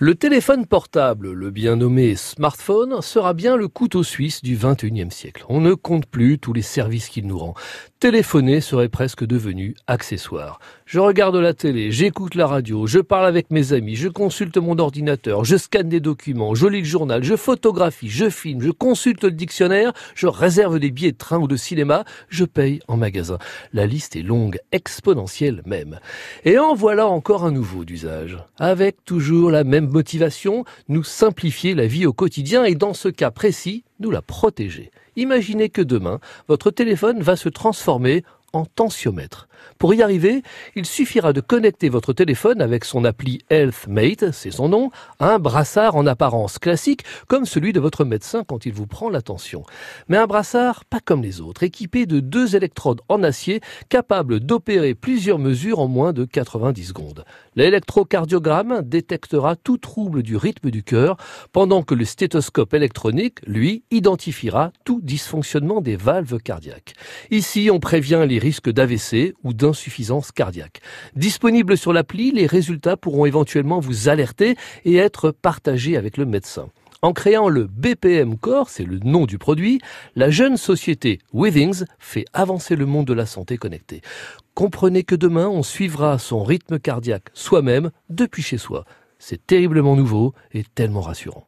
Le téléphone portable, le bien nommé smartphone, sera bien le couteau suisse du 21e siècle. On ne compte plus tous les services qu'il nous rend. Téléphoner serait presque devenu accessoire. Je regarde la télé, j'écoute la radio, je parle avec mes amis, je consulte mon ordinateur, je scanne des documents, je lis le journal, je photographie, je filme, je consulte le dictionnaire, je réserve des billets de train ou de cinéma, je paye en magasin. La liste est longue, exponentielle même. Et en voilà encore un nouveau d'usage. Avec toujours la même motivation, nous simplifier la vie au quotidien et dans ce cas précis, nous la protéger. Imaginez que demain, votre téléphone va se transformer en tensiomètre. Pour y arriver, il suffira de connecter votre téléphone avec son appli HealthMate, c'est son nom, à un brassard en apparence classique, comme celui de votre médecin quand il vous prend la tension. Mais un brassard pas comme les autres, équipé de deux électrodes en acier capables d'opérer plusieurs mesures en moins de 90 secondes. L'électrocardiogramme détectera tout trouble du rythme du cœur, pendant que le stéthoscope électronique, lui, identifiera tout dysfonctionnement des valves cardiaques. Ici, on prévient les risques d'AVC ou d'insuffisance cardiaque. Disponible sur l'appli, les résultats pourront éventuellement vous alerter et être partagés avec le médecin. En créant le BPM Core, c'est le nom du produit, la jeune société Withings fait avancer le monde de la santé connectée. Comprenez que demain, on suivra son rythme cardiaque soi-même depuis chez soi. C'est terriblement nouveau et tellement rassurant.